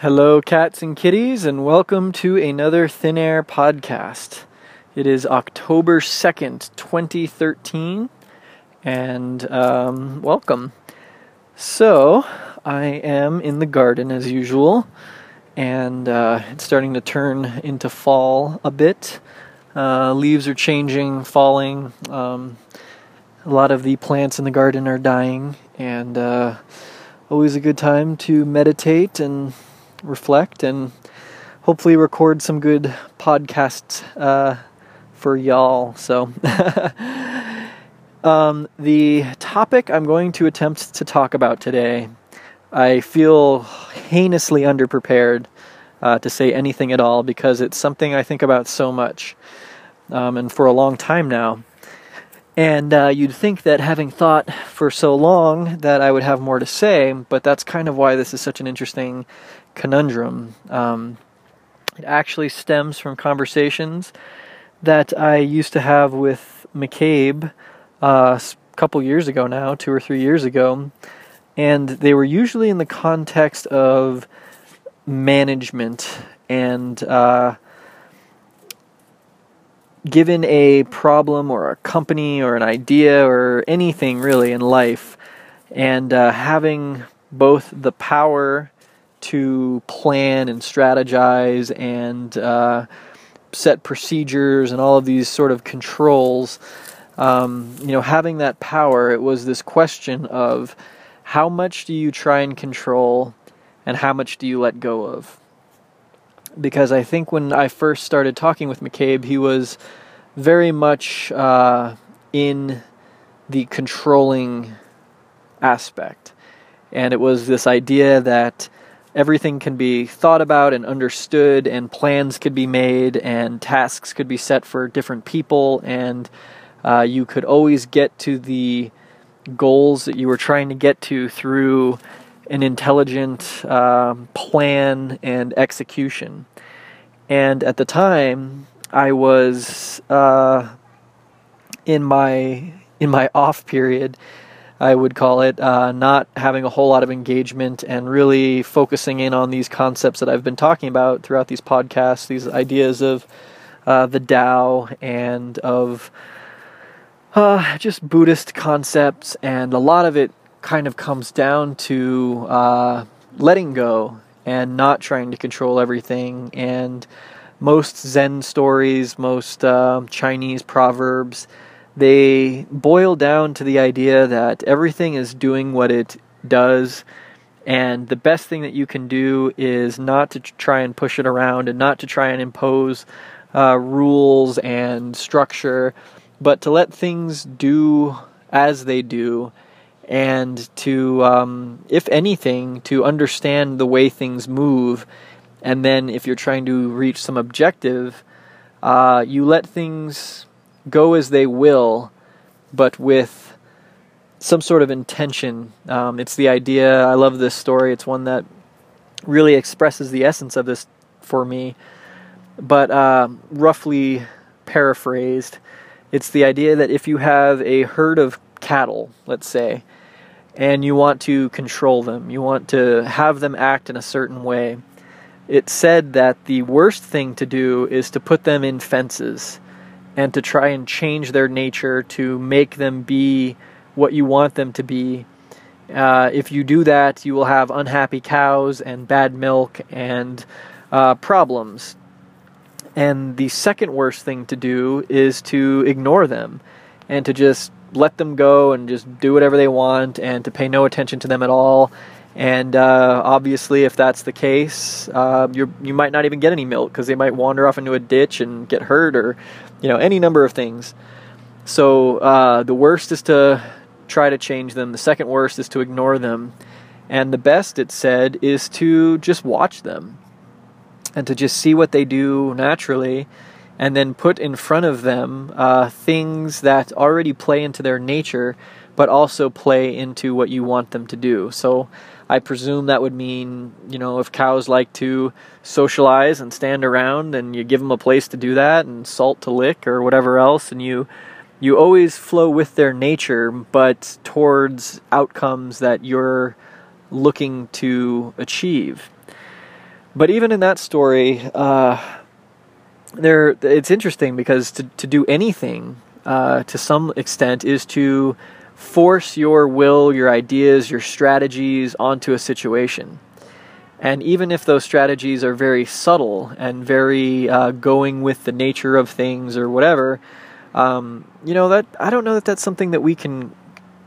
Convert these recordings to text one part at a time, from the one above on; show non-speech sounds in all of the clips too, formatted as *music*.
Hello, cats and kitties, and welcome to another Thin Air podcast. It is October 2nd, 2013, and um, welcome. So, I am in the garden as usual, and uh, it's starting to turn into fall a bit. Uh, leaves are changing, falling. Um, a lot of the plants in the garden are dying, and uh, always a good time to meditate and reflect and hopefully record some good podcasts uh, for y'all. So, *laughs* um, the topic I'm going to attempt to talk about today, I feel heinously underprepared uh, to say anything at all because it's something I think about so much um, and for a long time now. And uh, you'd think that having thought for so long that I would have more to say, but that's kind of why this is such an interesting conundrum. Um, it actually stems from conversations that I used to have with McCabe uh, a couple years ago now, two or three years ago, and they were usually in the context of management and uh, given a problem or a company or an idea or anything really in life, and uh, having both the power to plan and strategize and uh, set procedures and all of these sort of controls. Um, you know, having that power, it was this question of how much do you try and control and how much do you let go of? Because I think when I first started talking with McCabe, he was very much uh, in the controlling aspect. And it was this idea that everything can be thought about and understood, and plans could be made, and tasks could be set for different people, and uh, you could always get to the goals that you were trying to get to through an intelligent uh, plan and execution. And at the time, I was uh, in my in my off period I would call it, uh, not having a whole lot of engagement and really focusing in on these concepts that I've been talking about throughout these podcasts, these ideas of uh, the Tao and of uh, just Buddhist concepts, and a lot of it kind of comes down to uh, letting go and not trying to control everything. And most Zen stories, most uh, Chinese proverbs, they boil down to the idea that everything is doing what it does and the best thing that you can do is not to try and push it around and not to try and impose uh, rules and structure but to let things do as they do and to um, if anything to understand the way things move and then if you're trying to reach some objective uh, you let things go as they will, but with some sort of intention. Um, it's the idea. I love this story. It's one that really expresses the essence of this for me. But uh, roughly paraphrased, it's the idea that if you have a herd of cattle, let's say, and you want to control them, you want to have them act in a certain way, it said that the worst thing to do is to put them in fences and to try and change their nature to make them be what you want them to be. Uh, if you do that, you will have unhappy cows and bad milk and uh, problems. And the second worst thing to do is to ignore them and to just let them go and just do whatever they want and to pay no attention to them at all. And uh, obviously, if that's the case, uh, you you might not even get any milk because they might wander off into a ditch and get hurt or you know, any number of things. So uh, the worst is to try to change them. The second worst is to ignore them. And the best, it said, is to just watch them and to just see what they do naturally and then put in front of them uh, things that already play into their nature but also play into what you want them to do. So I presume that would mean, you know, if cows like to socialize and stand around and you give them a place to do that and salt to lick or whatever else and you you always flow with their nature but towards outcomes that you're looking to achieve. But even in that story, uh, there it's interesting because to, to do anything uh, to some extent is to force your will, your ideas, your strategies onto a situation. And even if those strategies are very subtle and very uh, going with the nature of things or whatever, um, you know that I don't know that that's something that we can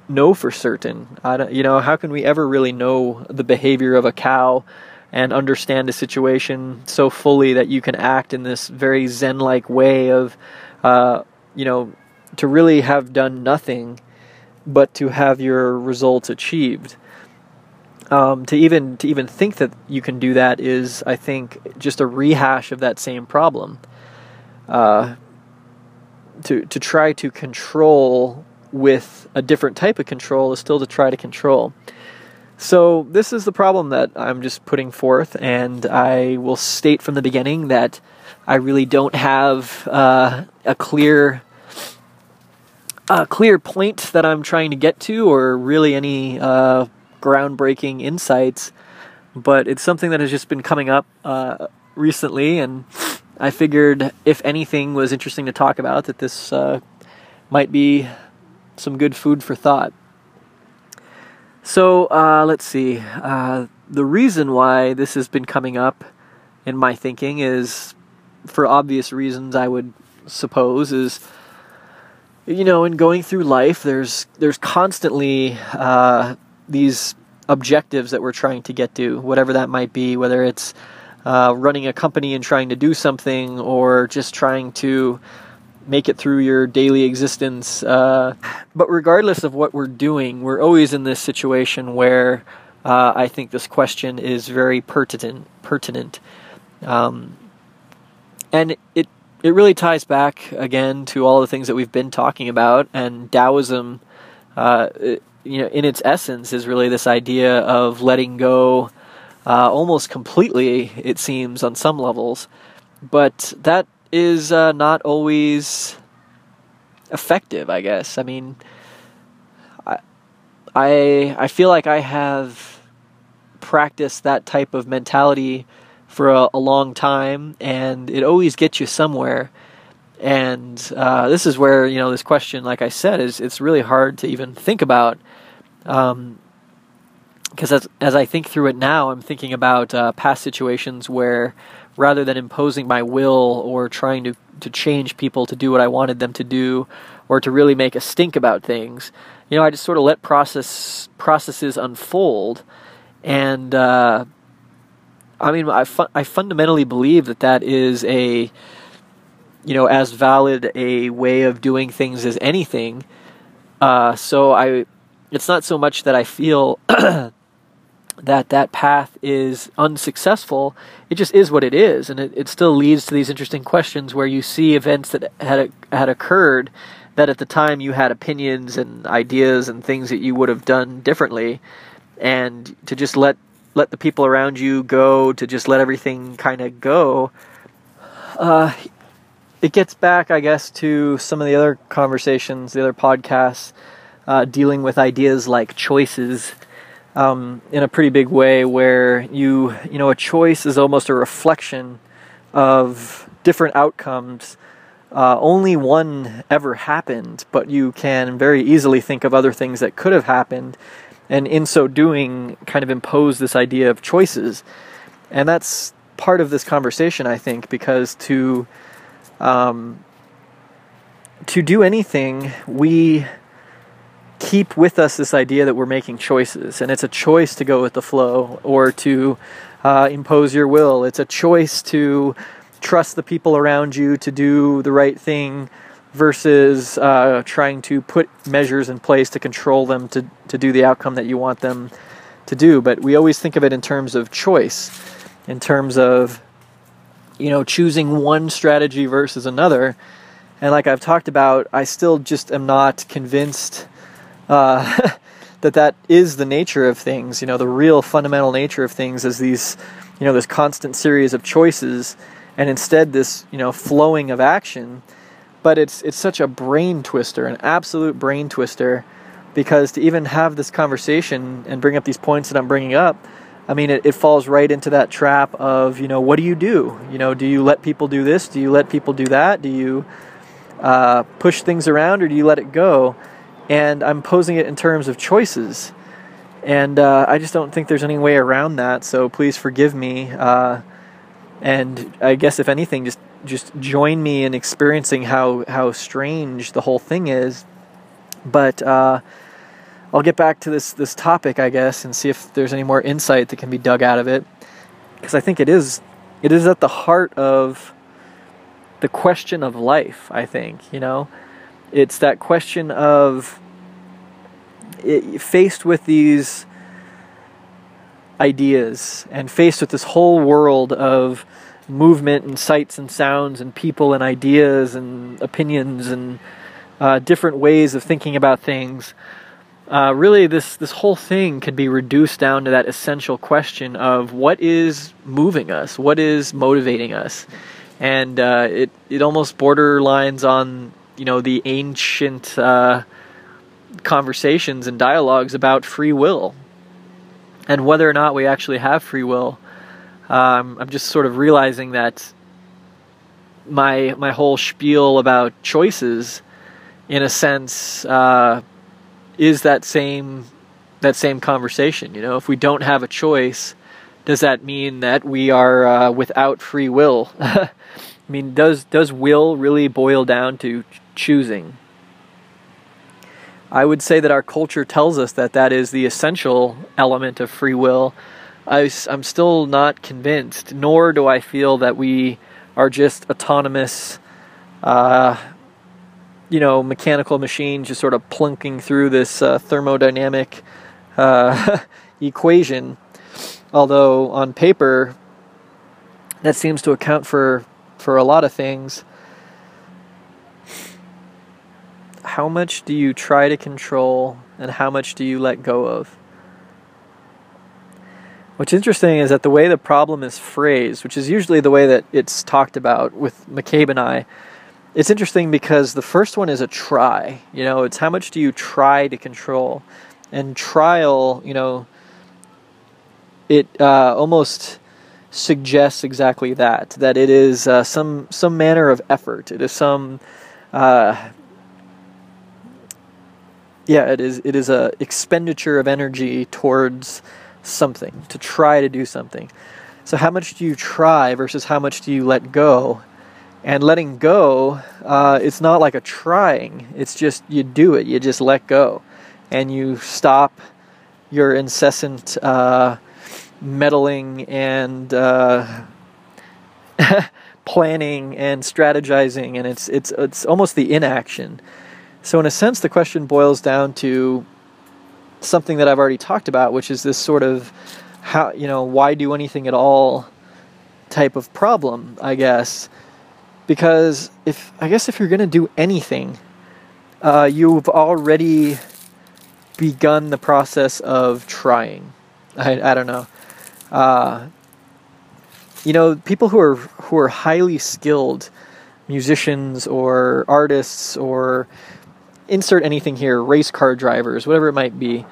know for certain. I don't, you know, how can we ever really know the behavior of a cow and understand a situation so fully that you can act in this very zen-like way of, uh, you know, to really have done nothing, but to have your results achieved? Um, to even to even think that you can do that is, I think, just a rehash of that same problem. Uh, to to try to control with a different type of control is still to try to control. So this is the problem that I'm just putting forth, and I will state from the beginning that I really don't have uh, a clear a clear point that I'm trying to get to, or really any uh, groundbreaking insights, but it's something that has just been coming up uh, recently, and I figured if anything was interesting to talk about, that this uh, might be some good food for thought. So uh, let's see. Uh, the reason why this has been coming up in my thinking is, for obvious reasons, I would suppose, is you know, in going through life, there's there's constantly uh, these objectives that we're trying to get to, whatever that might be, whether it's uh, running a company and trying to do something, or just trying to make it through your daily existence. Uh, but regardless of what we're doing, we're always in this situation where uh, I think this question is very pertinent. Pertinent, um, and it it really ties back again to all the things that we've been talking about, and Taoism. Uh, you know, in its essence, is really this idea of letting go uh, almost completely, it seems, on some levels. But that is uh, not always effective, I guess. I mean, I, I, I feel like I have practiced that type of mentality for a, a long time, and it always gets you somewhere. And uh, this is where you know this question, like I said, is it's really hard to even think about. Um, because as, as I think through it now, I'm thinking about uh, past situations where rather than imposing my will or trying to, to change people to do what I wanted them to do or to really make a stink about things, you know, I just sort of let process processes unfold. And uh, I mean, I, fu- I fundamentally believe that that is a, you know, as valid a way of doing things as anything. Uh, so I, it's not so much that I feel *clears throat* that that path is unsuccessful. It just is what it is, and it, it still leads to these interesting questions where you see events that had had occurred that at the time you had opinions and ideas and things that you would have done differently, and to just let let the people around you go, to just let everything kind of go. Uh, it gets back, I guess, to some of the other conversations, the other podcasts, uh, dealing with ideas like choices um, in a pretty big way where you you know a choice is almost a reflection of different outcomes uh, only one ever happened but you can very easily think of other things that could have happened and in so doing kind of impose this idea of choices. And that's part of this conversation i think because to um, to do anything we keep with us this idea that we're making choices, and it's a choice to go with the flow or to uh, impose your will. It's a choice to trust the people around you to do the right thing versus uh, trying to put measures in place to control them to, to do the outcome that you want them to do. But we always think of it in terms of choice, in terms of you know choosing one strategy versus another. And like I've talked about, I still just am not convinced uh, *laughs* that that is the nature of things. You know, the real fundamental nature of things is these, you know, this constant series of choices, and instead this, you know, flowing of action. But it's it's such a brain twister, an absolute brain twister, because to even have this conversation and bring up these points that I'm bringing up, I mean, it, it falls right into that trap of, you know, what do you do? You know, do you let people do this? Do you let people do that? Do you uh, push things around or do you let it go? And I'm posing it in terms of choices. And uh, I just don't think there's any way around that. So please forgive me. Uh, and I guess if anything, just just join me in experiencing how how strange the whole thing is. But uh, I'll get back to this this topic, I guess, and see if there's any more insight that can be dug out of it, because I think it is it is at the heart of the question of life. I think you know, it's that question of it, faced with these ideas and faced with this whole world of movement and sights and sounds and people and ideas and opinions and uh, different ways of thinking about things. Uh, really this this whole thing could be reduced down to that essential question of what is moving us, what is motivating us, and uh, it it almost borderlines on you know the ancient uh, conversations and dialogues about free will and whether or not we actually have free will. Um, I'm just sort of realizing that my my whole spiel about choices, in a sense uh, is that same that same conversation. You know, if we don't have a choice, does that mean that we are uh, without free will? *laughs* I mean, does does will really boil down to choosing? I would say that our culture tells us that that is the essential element of free will. I, am still not convinced, nor do I feel that we are just autonomous uh, you know, mechanical machines just sort of plunking through this uh, thermodynamic uh, *laughs* equation. Although on paper, that seems to account for for a lot of things. How much do you try to control, and how much do you let go of? What's interesting is that the way the problem is phrased, which is usually the way that it's talked about with McCabe and I, it's interesting because the first one is a try. You know, it's how much do you try to control, and trial. You know, it uh, almost suggests exactly that that it is uh, some some manner of effort. It is some. Uh, yeah, it is. It is a expenditure of energy towards something to try to do something. So, how much do you try versus how much do you let go? and letting go uh, it's not like a trying. It's just you do it. You just let go. And you stop your incessant uh, meddling and uh, *laughs* planning and strategizing. And it's it's it's almost the inaction. So in a sense the question boils down to something that I've already talked about which is this sort of how you know why do anything at all type of problem I guess because if I guess if you're to do anything, uh, you've already begun the process of trying. I, I don't know. Uh, you know, people who are who are highly skilled musicians or artists or insert anything here, race car drivers, whatever it might be.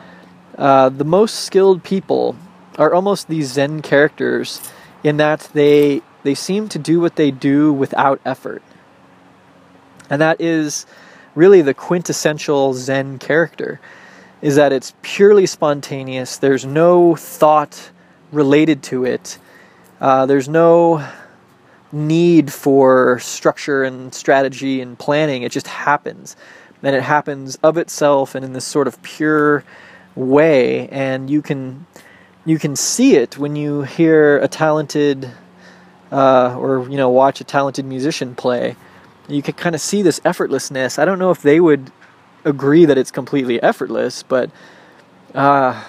Uh, the most skilled people are almost these Zen characters in that they they seem to do what they do without effort. And that is really the quintessential Zen character is that it's purely spontaneous. There's no thought related to it. Uh, there's no need for structure and strategy and planning. It just happens. And it happens of itself and in this sort of pure way. And you can you can see it when you hear a talented uh, or you know watch a talented musician play, you can kind of see this effortlessness. I don't know if they would agree that it's completely effortless, but uh,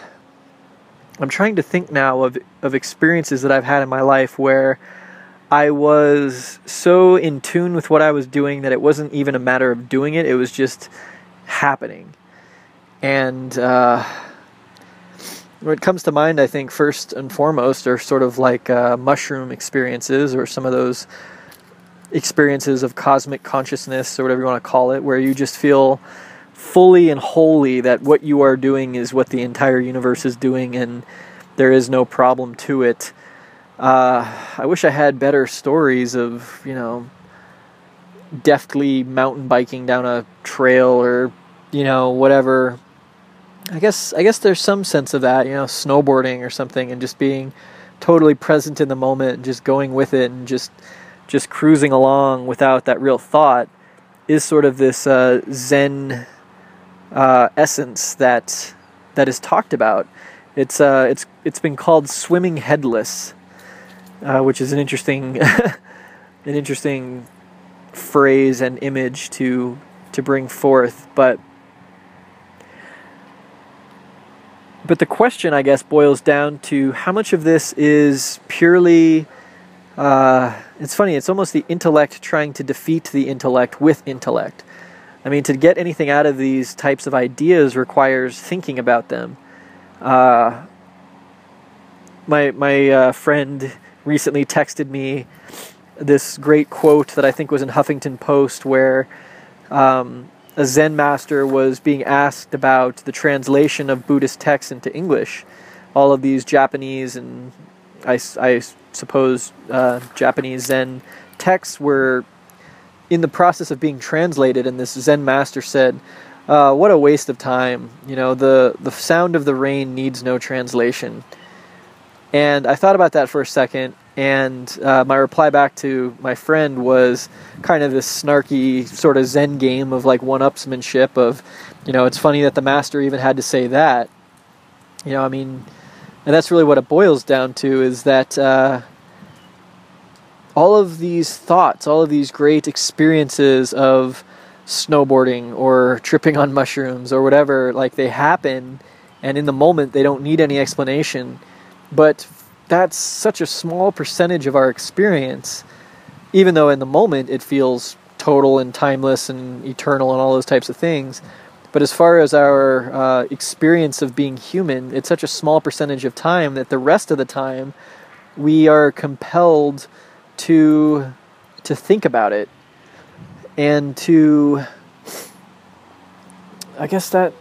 I'm trying to think now of of experiences that I've had in my life where I was so in tune with what I was doing that it wasn't even a matter of doing it; it was just happening, and. Uh, what comes to mind, I think, first and foremost, are sort of like uh, mushroom experiences or some of those experiences of cosmic consciousness or whatever you want to call it, where you just feel fully and wholly that what you are doing is what the entire universe is doing, and there is no problem to it. Uh, I wish I had better stories of you know deftly mountain biking down a trail or you know whatever. I guess I guess there's some sense of that, you know, snowboarding or something, and just being totally present in the moment, and just going with it, and just just cruising along without that real thought is sort of this uh, Zen uh, essence that that is talked about. It's uh, it's it's been called swimming headless, uh, which is an interesting *laughs* an interesting phrase and image to to bring forth. But but the question, I guess, boils down to how much of this is purely. Uh, it's funny. It's almost the intellect trying to defeat the intellect with intellect. I mean, to get anything out of these types of ideas requires thinking about them. Uh, my my uh, friend recently texted me this great quote that I think was in Huffington Post, where um, a Zen master was being asked about the translation of Buddhist texts into English. All of these Japanese and I, I suppose uh, Japanese Zen texts were in the process of being translated, and this Zen master said, uh, "What a waste of time! You know, the the sound of the rain needs no translation." And I thought about that for a second, and uh, my reply back to my friend was kind of this snarky sort of Zen game of like one-upsmanship of, you know, it's funny that the master even had to say that. You know, I mean, and that's really what it boils down to is that. Uh, all of these thoughts, all of these great experiences of snowboarding or tripping on mushrooms or whatever, like they happen and in the moment they don't need any explanation. But that's such a small percentage of our experience, even though in the moment it feels total and timeless and eternal and all those types of things. But as far as our uh, experience of being human, it's such a small percentage of time that the rest of the time we are compelled to to think about it and to I guess that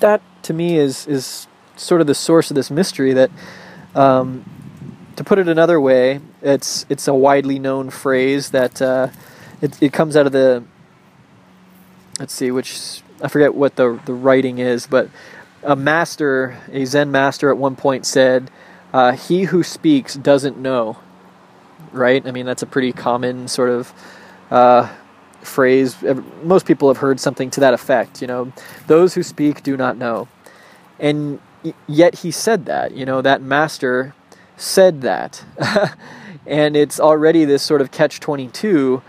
that to me is is sort of the source of this mystery that um, to put it another way it's it's a widely known phrase that uh, it, it comes out of the let's see which I forget what the the writing is but a master a Zen master at one point said uh, he who speaks doesn't know right? I mean, that's a pretty common sort of uh, phrase. Most people have heard something to that effect. You know, those who speak do not know, and yet he said that. You know, that master said that, *laughs* and it's already this sort of catch twenty two.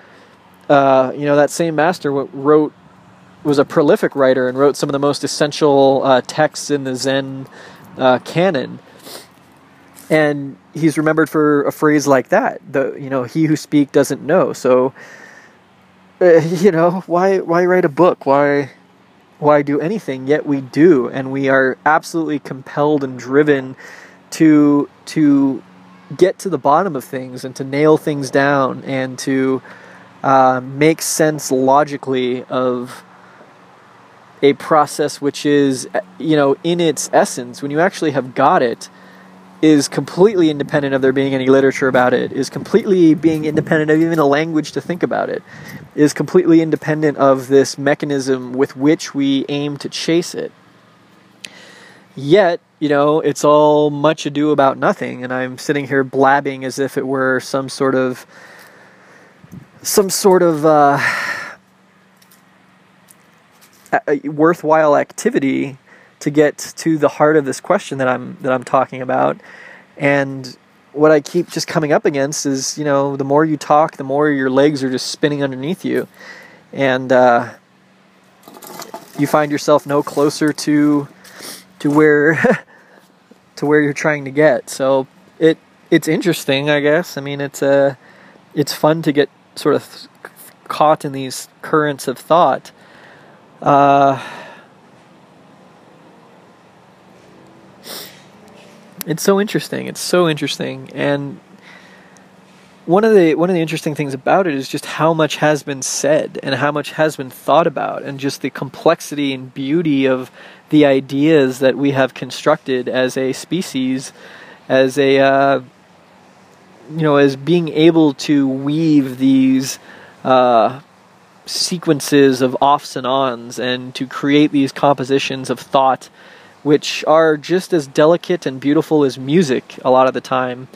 Uh, you know, that same master wrote was a prolific writer and wrote some of the most essential uh, texts in the Zen uh, canon and he's remembered for a phrase like that the you know he who speak doesn't know so uh, *laughs* you know why why write a book why why do anything yet we do and we are absolutely compelled and driven to to get to the bottom of things and to nail things down and to uh, make sense logically of a process which is you know in its essence when you actually have got it is completely independent of there being any literature about it, is completely being independent of even a language to think about it, is completely independent of this mechanism with which we aim to chase it. Yet, you know, it's all much ado about nothing, and I'm sitting here blabbing as if it were some sort of some sort of uh, worthwhile activity to get to the heart of this question that I'm that I'm talking about. And what I keep just coming up against is, you know, the more you talk, the more your legs are just spinning underneath you, and uh, you find yourself no closer to to where *laughs* to where you're trying to get. So it it's interesting, I guess. I mean, it's a uh, it's fun to get sort of caught in these currents of thought. Uh, it's so interesting. It's so interesting, and one of the one of the interesting things about it is just how much has been said and how much has been thought about, and just the complexity and beauty of the ideas that we have constructed as a species as a uh, you know as being able to weave these uh, sequences of offs and ons and to create these compositions of thought which are just as delicate and beautiful as music a lot of the time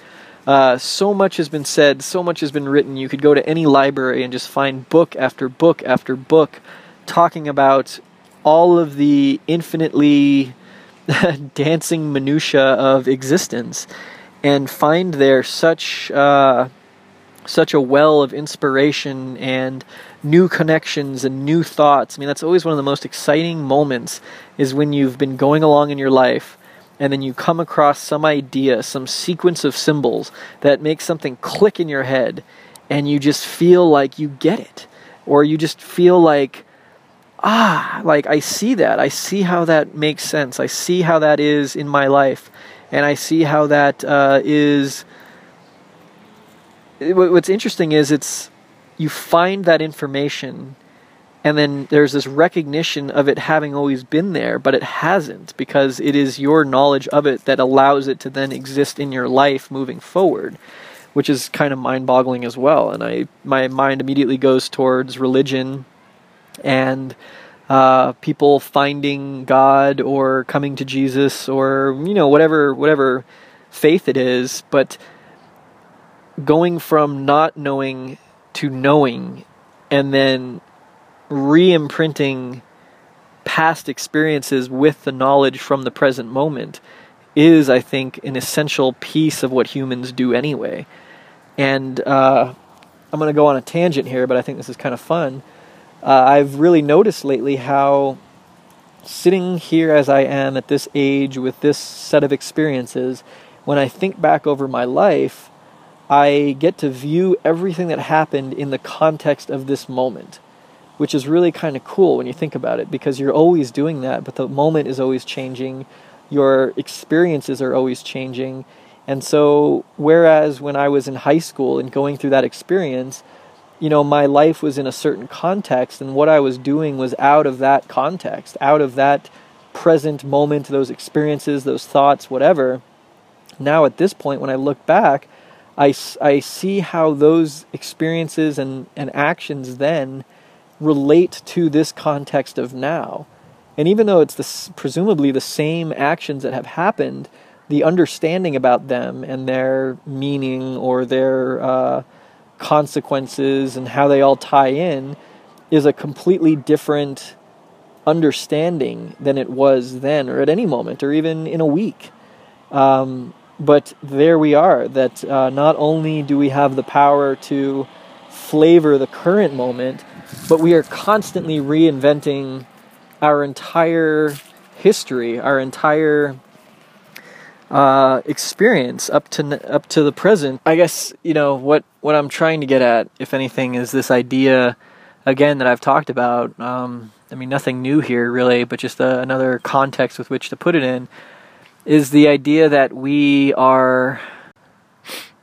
uh, so much has been said, so much has been written. You could go to any library and just find book after book after book talking about all of the infinitely *laughs* dancing minutia of existence, and find there such uh, such a well of inspiration and new connections and new thoughts. I mean, that's always one of the most exciting moments is when you've been going along in your life and then you come across some idea, some sequence of symbols that makes something click in your head, and you just feel like you get it, or you just feel like, ah, like I see that. I see how that makes sense. I see how that is in my life, and I see how that uh, is. What's interesting is it's you find that information and then there's this recognition of it having always been there, but it hasn't because it is your knowledge of it that allows it to then exist in your life moving forward, which is kind of mind-boggling as well. And I my mind immediately goes towards religion and uh, people finding God or coming to Jesus or you know whatever whatever faith it is, but going from not knowing to knowing and then re-imprinting past experiences with the knowledge from the present moment is, I think, an essential piece of what humans do anyway. And uh, I'm going to go on a tangent here, but I think this is kind of fun. Uh, I've really noticed lately how sitting here as I am at this age with this set of experiences, when I think back over my life, I get to view everything that happened in the context of this moment which is really kind of cool when you think about it because you're always doing that, but the moment is always changing, your experiences are always changing. And so, whereas when I was in high school and going through that experience, you know, my life was in a certain context, and what I was doing was out of that context, out of that present moment, those experiences, those thoughts, whatever. Now, at this point, when I look back, I, I see how those experiences and, and actions then relate to this context of now. And even though it's the, presumably the same actions that have happened, the understanding about them and their meaning or their uh, consequences and how they all tie in is a completely different understanding than it was then or at any moment or even in a week. Um, but there we are, that uh, not only do we have the power to flavor the current moment, but we are constantly reinventing our entire history, our entire uh, experience up to up to the present. I guess you know what what I'm trying to get at, if anything, is this idea again that I've talked about. Um, I mean, nothing new here really, but just a, another context with which to put it in. Is the idea that we are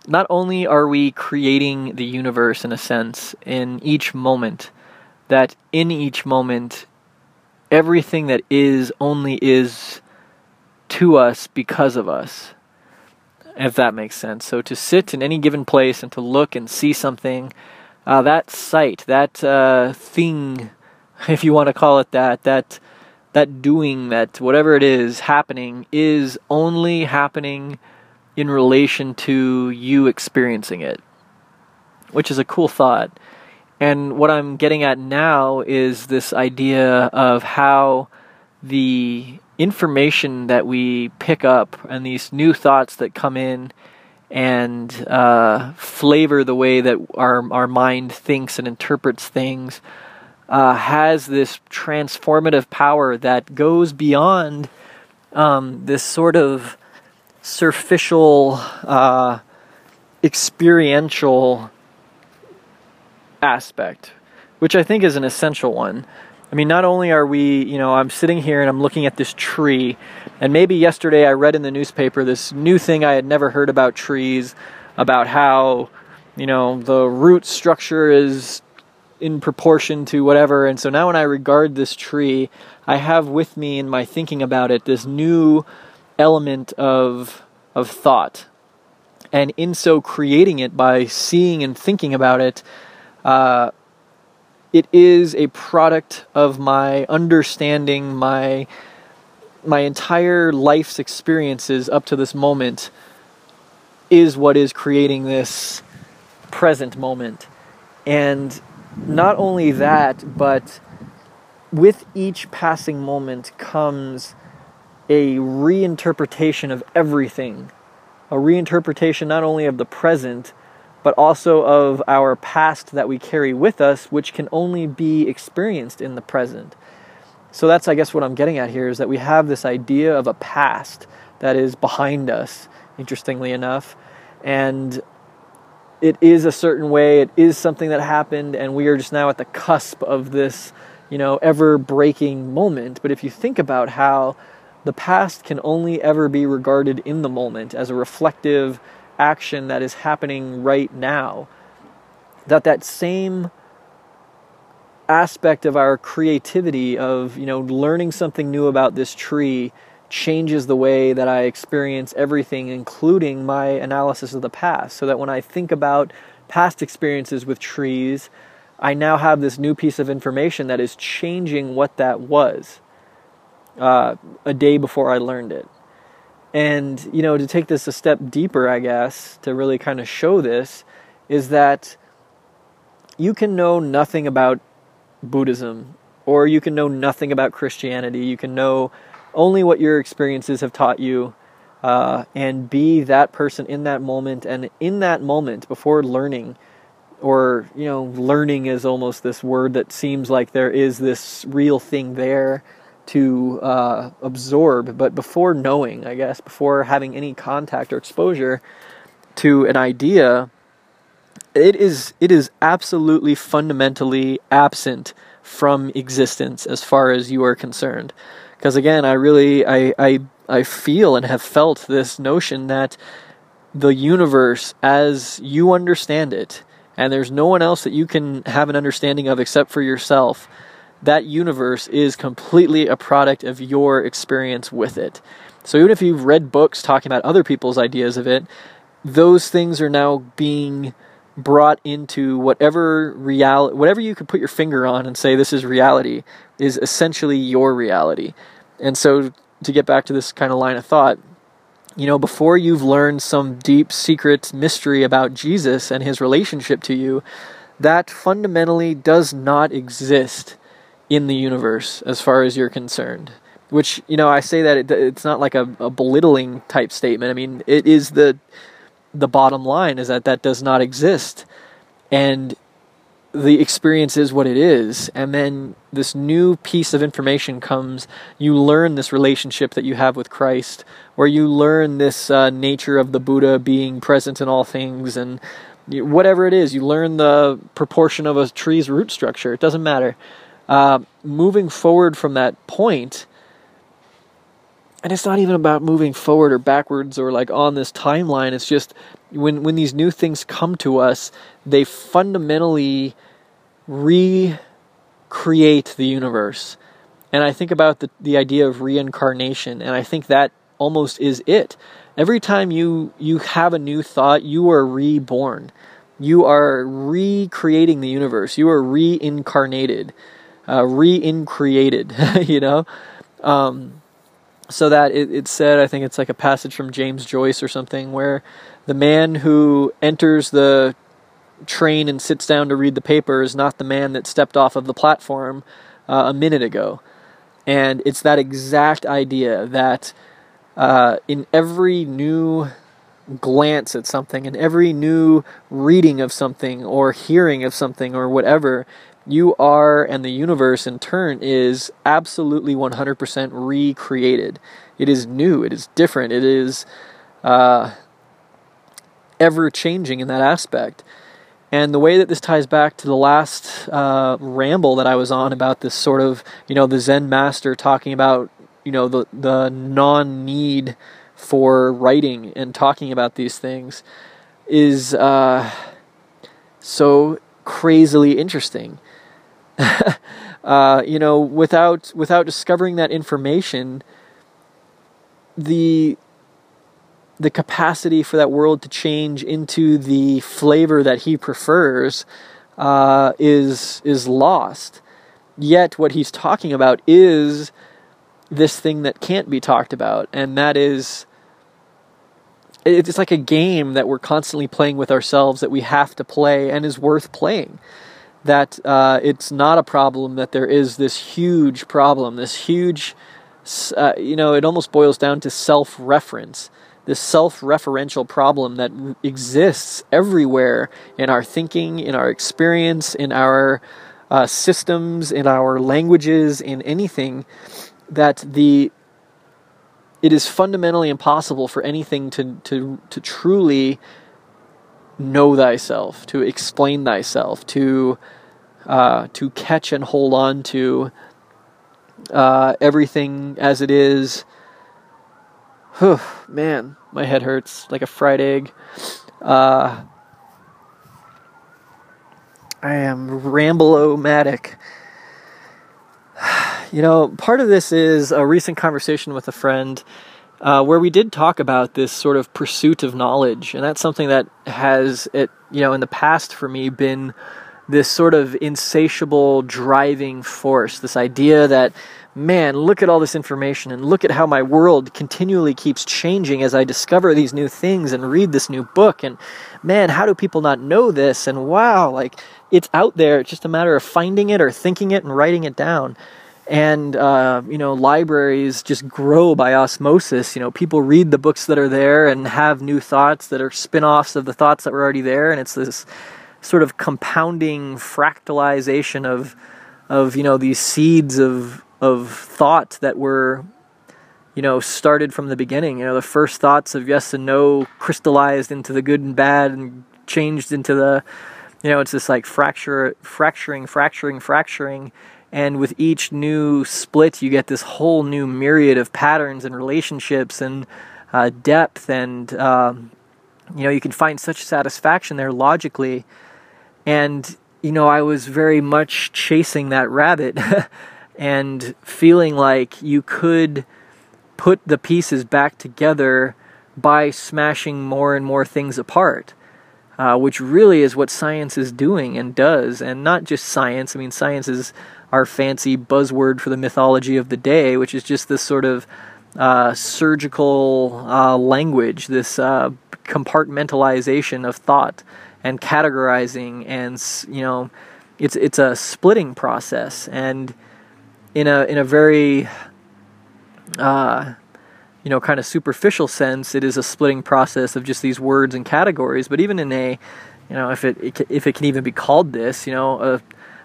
not only are we creating the universe in a sense in each moment, that in each moment, everything that is only is to us because of us. If that makes sense. So to sit in any given place and to look and see something, uh, that sight, that uh, thing, *laughs* if you want to call it that, that that doing, that whatever it is happening, is only happening in relation to you experiencing it, which is a cool thought. And what I'm getting at now is this idea of how the information that we pick up and these new thoughts that come in and uh, flavor the way that our our mind thinks and interprets things uh, has this transformative power that goes beyond um, this sort of superficial, uh, experiential aspect, which I think is an essential one. I mean, not only are we, you know, I'm sitting here and I'm looking at this tree, and maybe yesterday I read in the newspaper this new thing I had never heard about trees, about how, you know, the root structure is in proportion to whatever. And so now when I regard this tree, I have with me in my thinking about it this new element of of thought. And in so creating it by seeing and thinking about it, uh, it is a product of my understanding, my my entire life's experiences up to this moment is what is creating this present moment. And not only that, but with each passing moment comes a reinterpretation of everything. A reinterpretation not only of the present, but also of our past that we carry with us, which can only be experienced in the present. So that's, I guess, what I'm getting at here is that we have this idea of a past that is behind us, interestingly enough. And it is a certain way, it is something that happened, and we are just now at the cusp of this, you know, ever breaking moment. But if you think about how the past can only ever be regarded in the moment as a reflective action that is happening right now, that that same aspect of our creativity of you know learning something new about this tree changes the way that I experience everything, including my analysis of the past. So that when I think about past experiences with trees, I now have this new piece of information that is changing what that was uh, a day before I learned it. And, you know, to take this a step deeper, I guess, to really kind of show this, is that you can know nothing about Buddhism, or you can know nothing about Christianity. You can know only what your experiences have taught you uh, and be that person in that moment and in that moment before learning or you know learning is almost this word that seems like there is this real thing there to uh, absorb but before knowing i guess before having any contact or exposure to an idea it is it is absolutely fundamentally absent from existence as far as you are concerned because again, I really I, I I feel and have felt this notion that the universe as you understand it, and there's no one else that you can have an understanding of except for yourself. That universe is completely a product of your experience with it. So even if you've read books talking about other people's ideas of it, those things are now being brought into whatever reality whatever you could put your finger on and say this is reality is essentially your reality and so, to get back to this kind of line of thought, you know, before you've learned some deep secret mystery about Jesus and his relationship to you, that fundamentally does not exist in the universe as far as you're concerned. Which, you know, I say that it, it's not like a, a belittling type statement. I mean, it is the the bottom line is that that does not exist. And the experience is what it is. And then this new piece of information comes. You learn this relationship that you have with christ where you learn this uh, nature of the buddha being present in all things and whatever it is. You learn the proportion of a tree's root structure. It doesn't matter. Uh, moving forward from that point and it's not even about moving forward or backwards or like on this timeline. It's just when when these new things come to us they fundamentally recreate the universe. And i think about the, the idea of reincarnation and i think that almost is it. Every time you you have a new thought you are reborn. You are recreating the universe. You are reincarnated uh, reincreated *laughs* you know? Um, so that it, it said, I think it's like a passage from James Joyce or something, where the man who enters the train and sits down to read the paper is not the man that stepped off of the platform uh, a minute ago. And it's that exact idea that uh, in every new glance at something, in every new reading of something, or hearing of something, or whatever, you are and the universe in turn is absolutely 100% recreated. It is new, it is different, it is uh, ever changing in that aspect. And the way that this ties back to the last uh, ramble that I was on about this sort of, you know, the Zen master talking about, you know, the, the non need for writing and talking about these things is uh, so crazily interesting *laughs* uh, you know, without without discovering that information, the the capacity for that world to change into the flavor that he prefers uh, is is lost. Yet, what he's talking about is this thing that can't be talked about, and that is it's like a game that we're constantly playing with ourselves that we have to play and is worth playing. That uh, it's not a problem that there is this huge problem, this huge, uh, you know, it almost boils down to self reference, this self referential problem that exists everywhere in our thinking, in our experience, in our uh, systems, in our languages, in anything. That the it is fundamentally impossible for anything to, to, to truly know thyself, to explain thyself, to, uh, to catch and hold on to uh, everything as it is. Whew, man, my head hurts like a fried egg. Uh, I am ramble-o-matic. *sighs* You know, part of this is a recent conversation with a friend uh, where we did talk about this sort of pursuit of knowledge, and that's something that has, it you know, in the past for me been this sort of insatiable driving force. This idea that, man, look at all this information and look at how my world continually keeps changing as I discover these new things and read this new book. And man, how do people not know this? And wow, like it's out there. It's just a matter of finding it or thinking it and writing it down and uh, you know libraries just grow by osmosis. You know people read the books that are there and have new thoughts that are spin-offs of the thoughts that were already there. And it's this sort of compounding fractalization of of you know these seeds of of thought that were you know started from the beginning. You know the first thoughts of yes and no crystallized into the good and bad and changed into the you know it's this like fracture fracturing fracturing fracturing and with each new split you get this whole new myriad of patterns and relationships and uh, depth and um, you know you can find such satisfaction there logically. And you know i was very much chasing that rabbit *laughs* and feeling like you could put the pieces back together by smashing more and more things apart uh, which really is what science is doing and does. And not just science i mean science is our fancy buzzword for the mythology of the day, which is just this sort of uh, surgical uh, language, this uh, compartmentalization of thought and categorizing, and you know, it's it's a splitting process, and in a in a very uh, you know kind of superficial sense, it is a splitting process of just these words and categories. But even in a you know if it, if it can even be called this, you know, a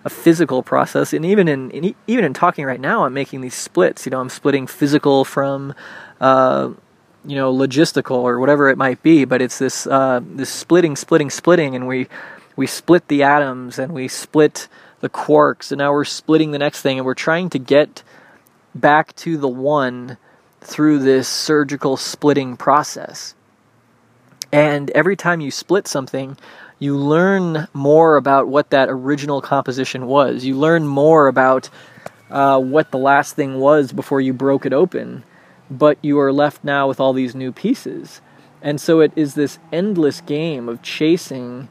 a physical process. And even in, in, even in talking right now i'm making these splits. You know i'm splitting physical from uh, you know logistical or whatever it might be. But it's this uh, this splitting splitting splitting. And we we split the atoms and we split the quarks. And now we're splitting the next thing. And we're trying to get back to the one through this surgical splitting process. And every time you split something you learn more about what that original composition was. You learn more about uh, what the last thing was before you broke it open, but you are left now with all these new pieces. And so it is this endless game of chasing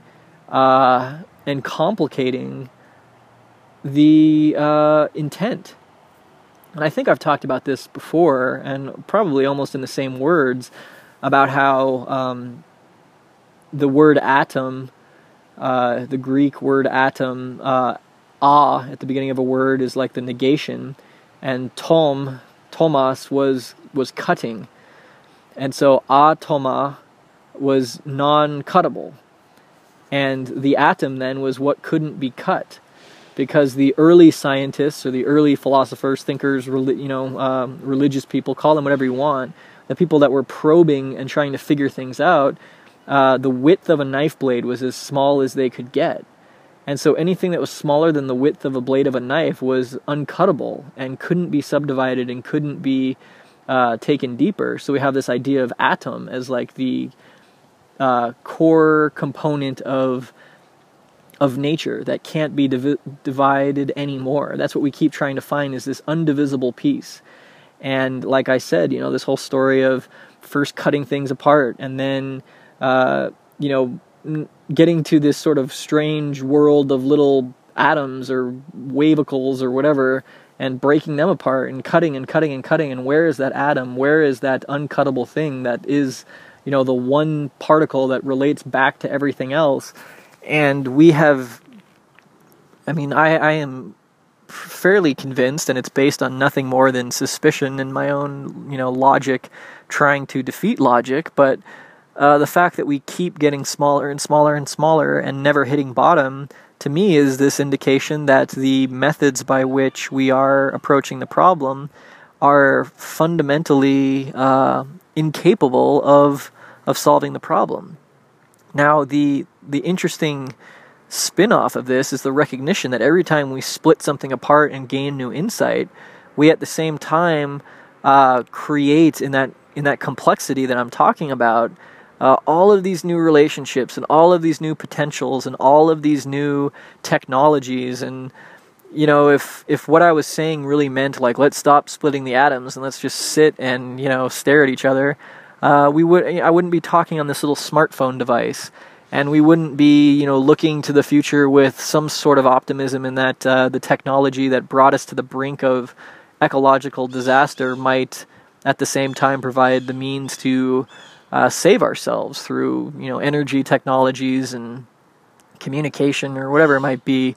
uh, and complicating the uh, intent. And I think I've talked about this before, and probably almost in the same words, about how um, the word atom uh, the Greek word atom, uh, a at the beginning of a word is like the negation, and tom, tomos was was cutting, and so atoma was non-cuttable, and the atom then was what couldn't be cut, because the early scientists or the early philosophers, thinkers, you know, um, religious people, call them whatever you want, the people that were probing and trying to figure things out uh, the width of a knife blade was as small as they could get. And so anything that was smaller than the width of a blade of a knife was uncuttable and couldn't be subdivided and couldn't be uh, taken deeper. So we have this idea of atom as like the uh, core component of of nature that can't be divi- divided anymore. That's what we keep trying to find is this undivisible piece. And like I said, you know, this whole story of first cutting things apart and then uh, you know getting to this sort of strange world of little atoms or wavicles or whatever and breaking them apart and cutting and cutting and cutting. And where is that atom? Where is that uncuttable thing that is you know the one particle that relates back to everything else? And we have i mean i, I am fairly convinced and it's based on nothing more than suspicion and my own you know logic trying to defeat logic but uh, the fact that we keep getting smaller and smaller and smaller and never hitting bottom to me is this indication that the methods by which we are approaching the problem are fundamentally uh, incapable of of solving the problem. Now, the the interesting spin-off of this is the recognition that every time we split something apart and gain new insight, we at the same time uh, create in that in that complexity that I'm talking about uh, all of these new relationships and all of these new potentials and all of these new technologies and you know if if what i was saying really meant like let's stop splitting the atoms and let's just sit and you know stare at each other uh, we would i wouldn't be talking on this little smartphone device. And we wouldn't be you know looking to the future with some sort of optimism in that uh, the technology that brought us to the brink of ecological disaster might at the same time provide the means to uh, save ourselves through you know energy technologies and communication or whatever it might be.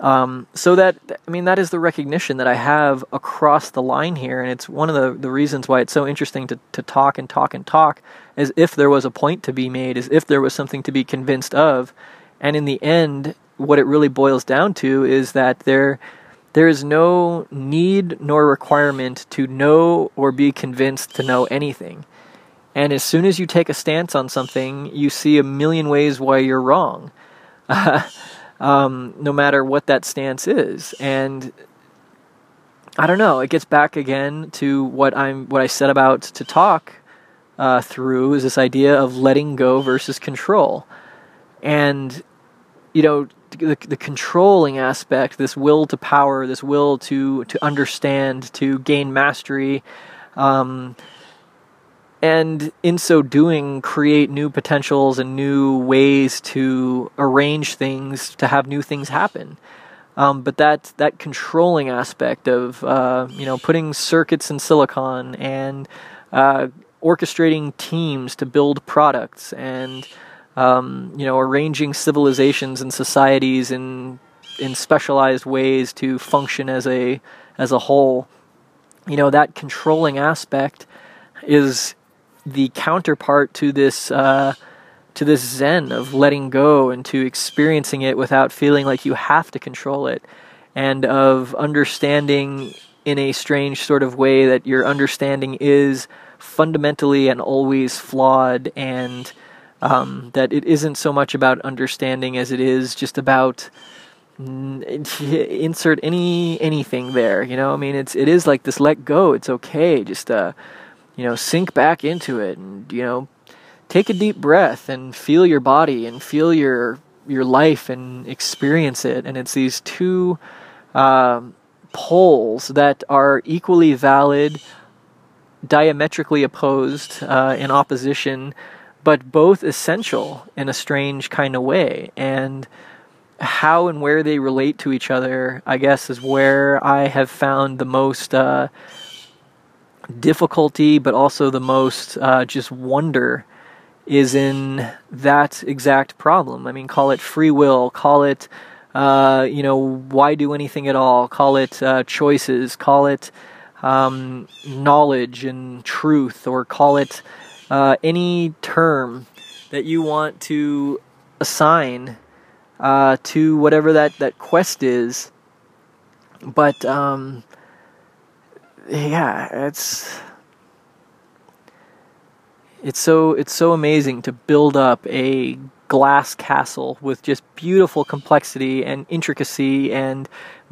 Um, so that I mean that is the recognition that I have across the line here, and it's one of the, the reasons why it's so interesting to, to talk and talk and talk, as if there was a point to be made, as if there was something to be convinced of, and in the end, what it really boils down to is that there there is no need nor requirement to know or be convinced to know anything. And as soon as you take a stance on something, you see a million ways why you're wrong, *laughs* um, no matter what that stance is. And I don't know. It gets back again to what I'm what I said about to talk uh, through is this idea of letting go versus control, and you know the, the controlling aspect, this will to power, this will to to understand, to gain mastery. Um, and in so doing create new potentials and new ways to arrange things to have new things happen. Um, but that that controlling aspect of uh, you know putting circuits in silicon and uh, orchestrating teams to build products and um, you know arranging civilizations and societies in in specialized ways to function as a as a whole you know that controlling aspect is the counterpart to this uh, to this zen of letting go and to experiencing it without feeling like you have to control it, and of understanding in a strange sort of way that your understanding is fundamentally and always flawed, and um, that it isn't so much about understanding as it is just about *laughs* insert any anything there you know? I mean it's it is like this let go it's okay just uh you know, sink back into it and, you know, take a deep breath and feel your body and feel your your life and experience it. And it's these two um, poles that are equally valid, diametrically opposed, uh, in opposition, but both essential in a strange kind of way. And how and where they relate to each other, I guess, is where I have found the most. Uh, difficulty, but also the most uh, just wonder is in that exact problem. I mean, call it free will, call it, uh, you know, why do anything at all, call it uh, choices, call it um, knowledge and truth, or call it uh, any term that you want to assign uh, to whatever that, that quest is. But, um, yeah, it's it's so it's so amazing to build up a glass castle with just beautiful complexity and intricacy and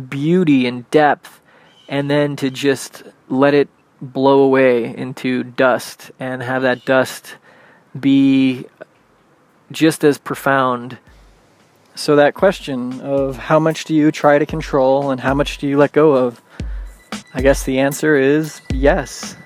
beauty and depth and then to just let it blow away into dust and have that dust be just as profound. So that question of how much do you try to control and how much do you let go of I guess the answer is yes.